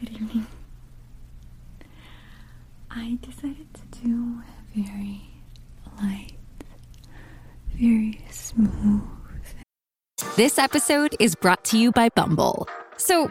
Good evening. I decided to do a very light, very smooth. This episode is brought to you by Bumble. So,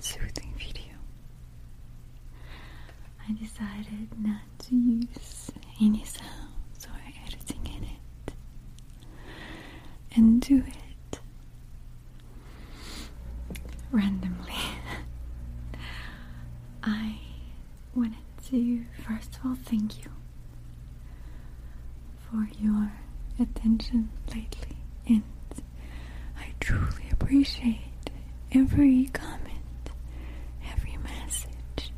Soothing video. I decided not to use any sounds or editing in it and do it randomly. I wanted to first of all thank you for your attention lately and I truly appreciate every comment, every message,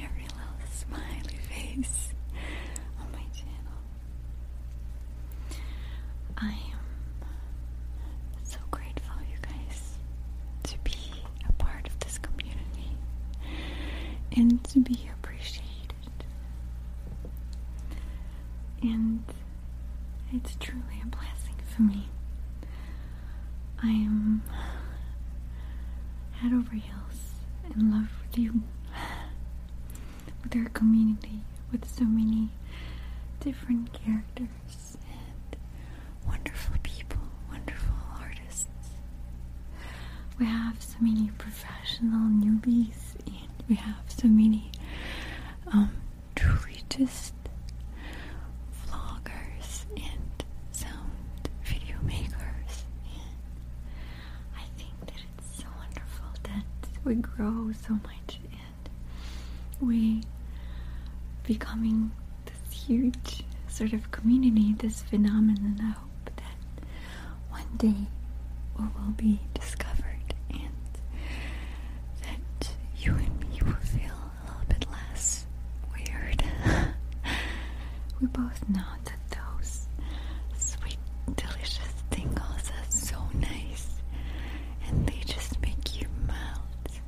every little smiley face on my channel. I am so grateful, you guys, to be a part of this community and to be appreciated. And it's truly a blessing for me. I am head over heels in love with you, with our community, with so many different characters and wonderful people, wonderful artists. We have so many professional newbies, we have so many um, vloggers and sound video makers. And I think that it's so wonderful that we grow so much and we becoming this huge sort of community, this phenomenon. I hope that one day we will be discovered and that you and me will feel a little bit less weird. We both know that those sweet, delicious tingles are so nice and they just make you melt.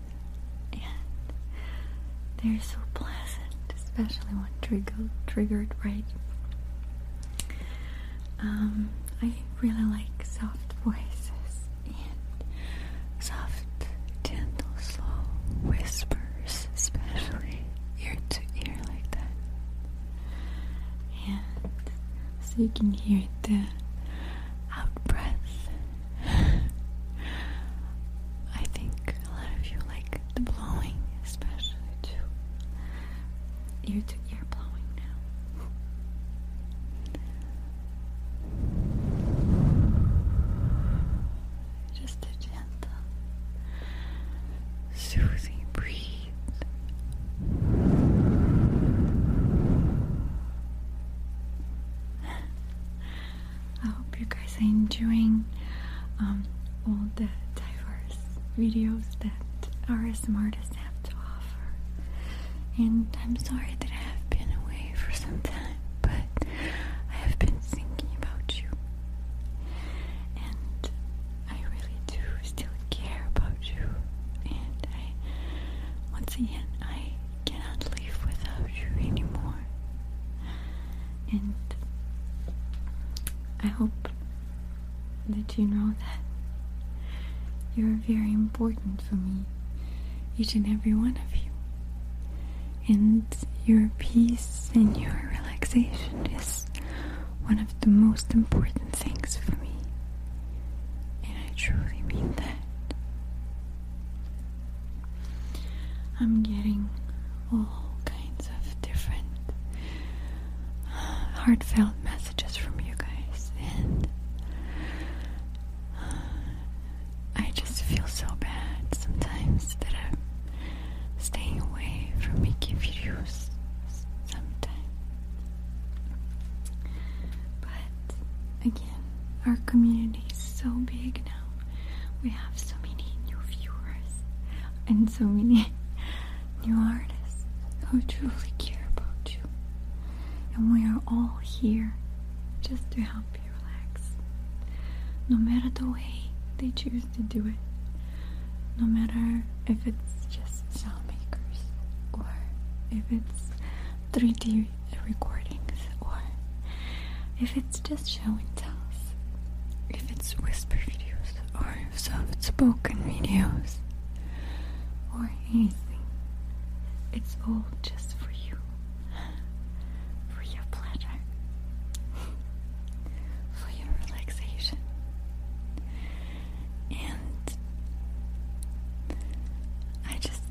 And they're so pleasant, especially when triggered, triggered right. Um, I really like soft voices and soft, gentle, slow whispers, especially ear to ear like that. And you can hear the out breath. I think a lot of you like the blowing, especially too. Ear to ear blowing now. Just a gentle, soothing breathe. I hope you guys are enjoying um, all the diverse videos that our artists have to offer. And I'm sorry that I have been away for some time, but I have been thinking about you. And I really do still care about you. And I, once again, I cannot live without you anymore. And I hope that you know that you're very important for me, each and every one of you. And your peace and your relaxation is one of the most important things for me. And I truly mean that. I'm getting all kinds of different uh, heartfelt messages from you guys, and I just feel so bad sometimes that I'm staying away from making videos sometimes. But again, our community is so big now. We have so many new viewers and so many new artists who truly care about you. And we are all here just to help you relax. No matter the way they choose to do it. No matter if it's just sound makers or if it's 3D recordings or if it's just show and tells, if it's whisper videos or soft spoken videos or anything. It's all just for you. For your pleasure. For your relaxation. And I just,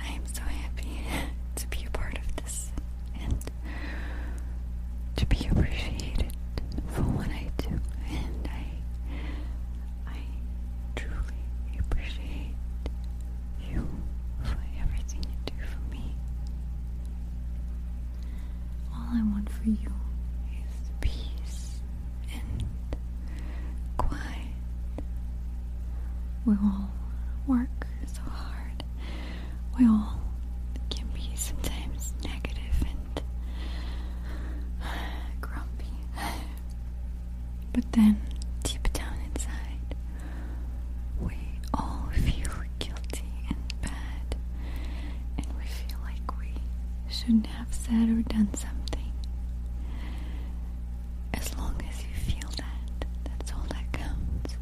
I am so happy to be a part of this and to be appreciated for what I do. And I, I truly appreciate you for everything you do for me. All I want for you is peace and quiet. We all work so hard. We all can be sometimes negative and grumpy. But then, deep down inside, we all feel guilty and bad, and we feel like we shouldn't have said or done something. As long as you feel that, that's all that counts.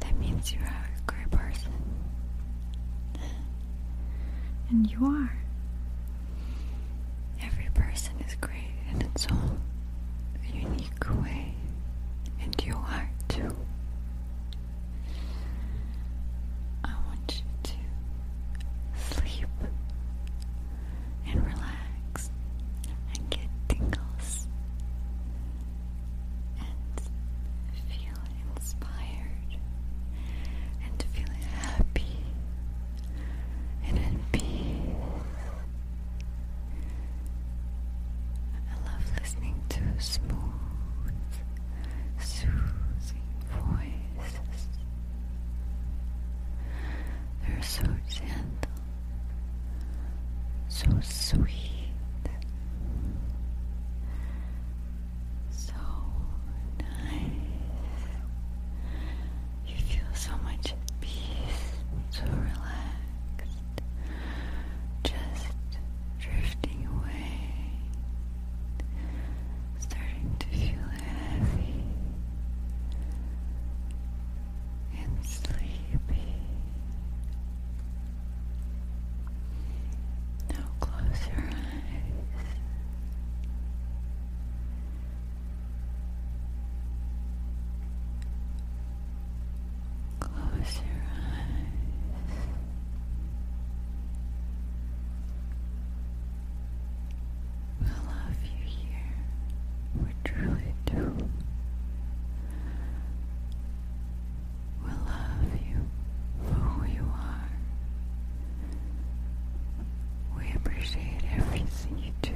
That means you are a great person. And you are. Every person is great in its own unique way. And you are too. I want you to sleep and relax and get tingles and feel inspired and feel happy and at peace. I love listening to smooth, soothing voices. They're so gentle, so sweet, so nice. You feel so much at peace, so relaxed, just drifting away, starting to feel heavy and sleepy. Now close your eyes. Close your eyes. We love you here. We truly do. We love you for who you are. We appreciate everything you do,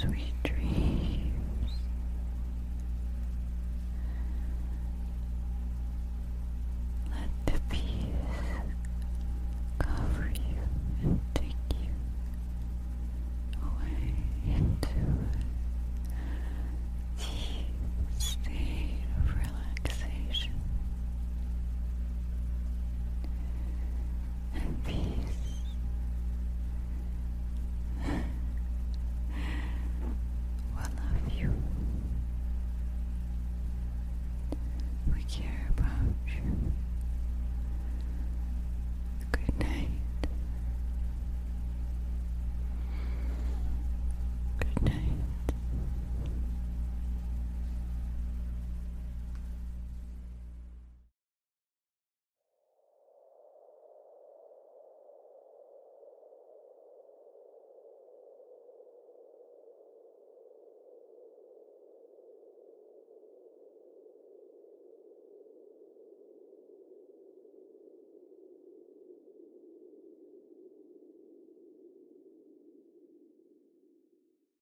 sweet dreams.